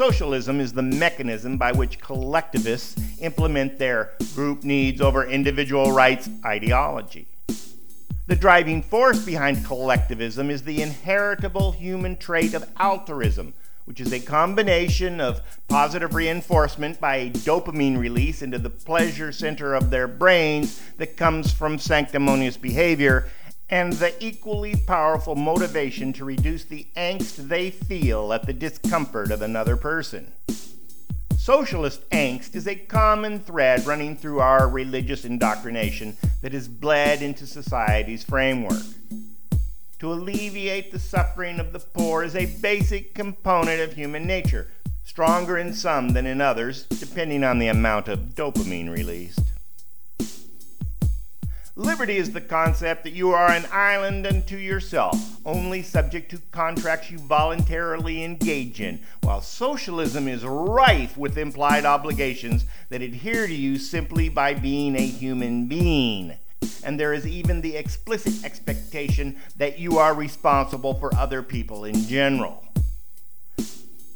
Socialism is the mechanism by which collectivists implement their group needs over individual rights ideology. The driving force behind collectivism is the inheritable human trait of altruism, which is a combination of positive reinforcement by a dopamine release into the pleasure center of their brains that comes from sanctimonious behavior and the equally powerful motivation to reduce the angst they feel at the discomfort of another person. Socialist angst is a common thread running through our religious indoctrination that has bled into society's framework. To alleviate the suffering of the poor is a basic component of human nature, stronger in some than in others, depending on the amount of dopamine released. Liberty is the concept that you are an island unto yourself, only subject to contracts you voluntarily engage in, while socialism is rife with implied obligations that adhere to you simply by being a human being. And there is even the explicit expectation that you are responsible for other people in general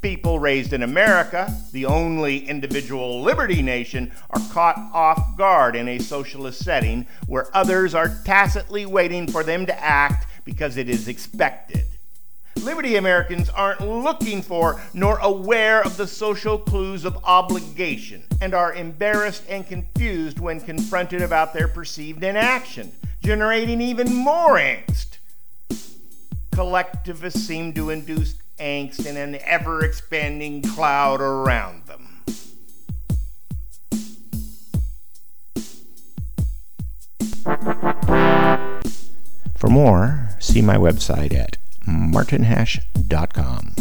people raised in America, the only individual liberty nation, are caught off guard in a socialist setting where others are tacitly waiting for them to act because it is expected. Liberty Americans aren't looking for nor aware of the social clues of obligation and are embarrassed and confused when confronted about their perceived inaction, generating even more angst. Collectivists seem to induce angst and an ever expanding cloud around them. For more, see my website at martinhash.com.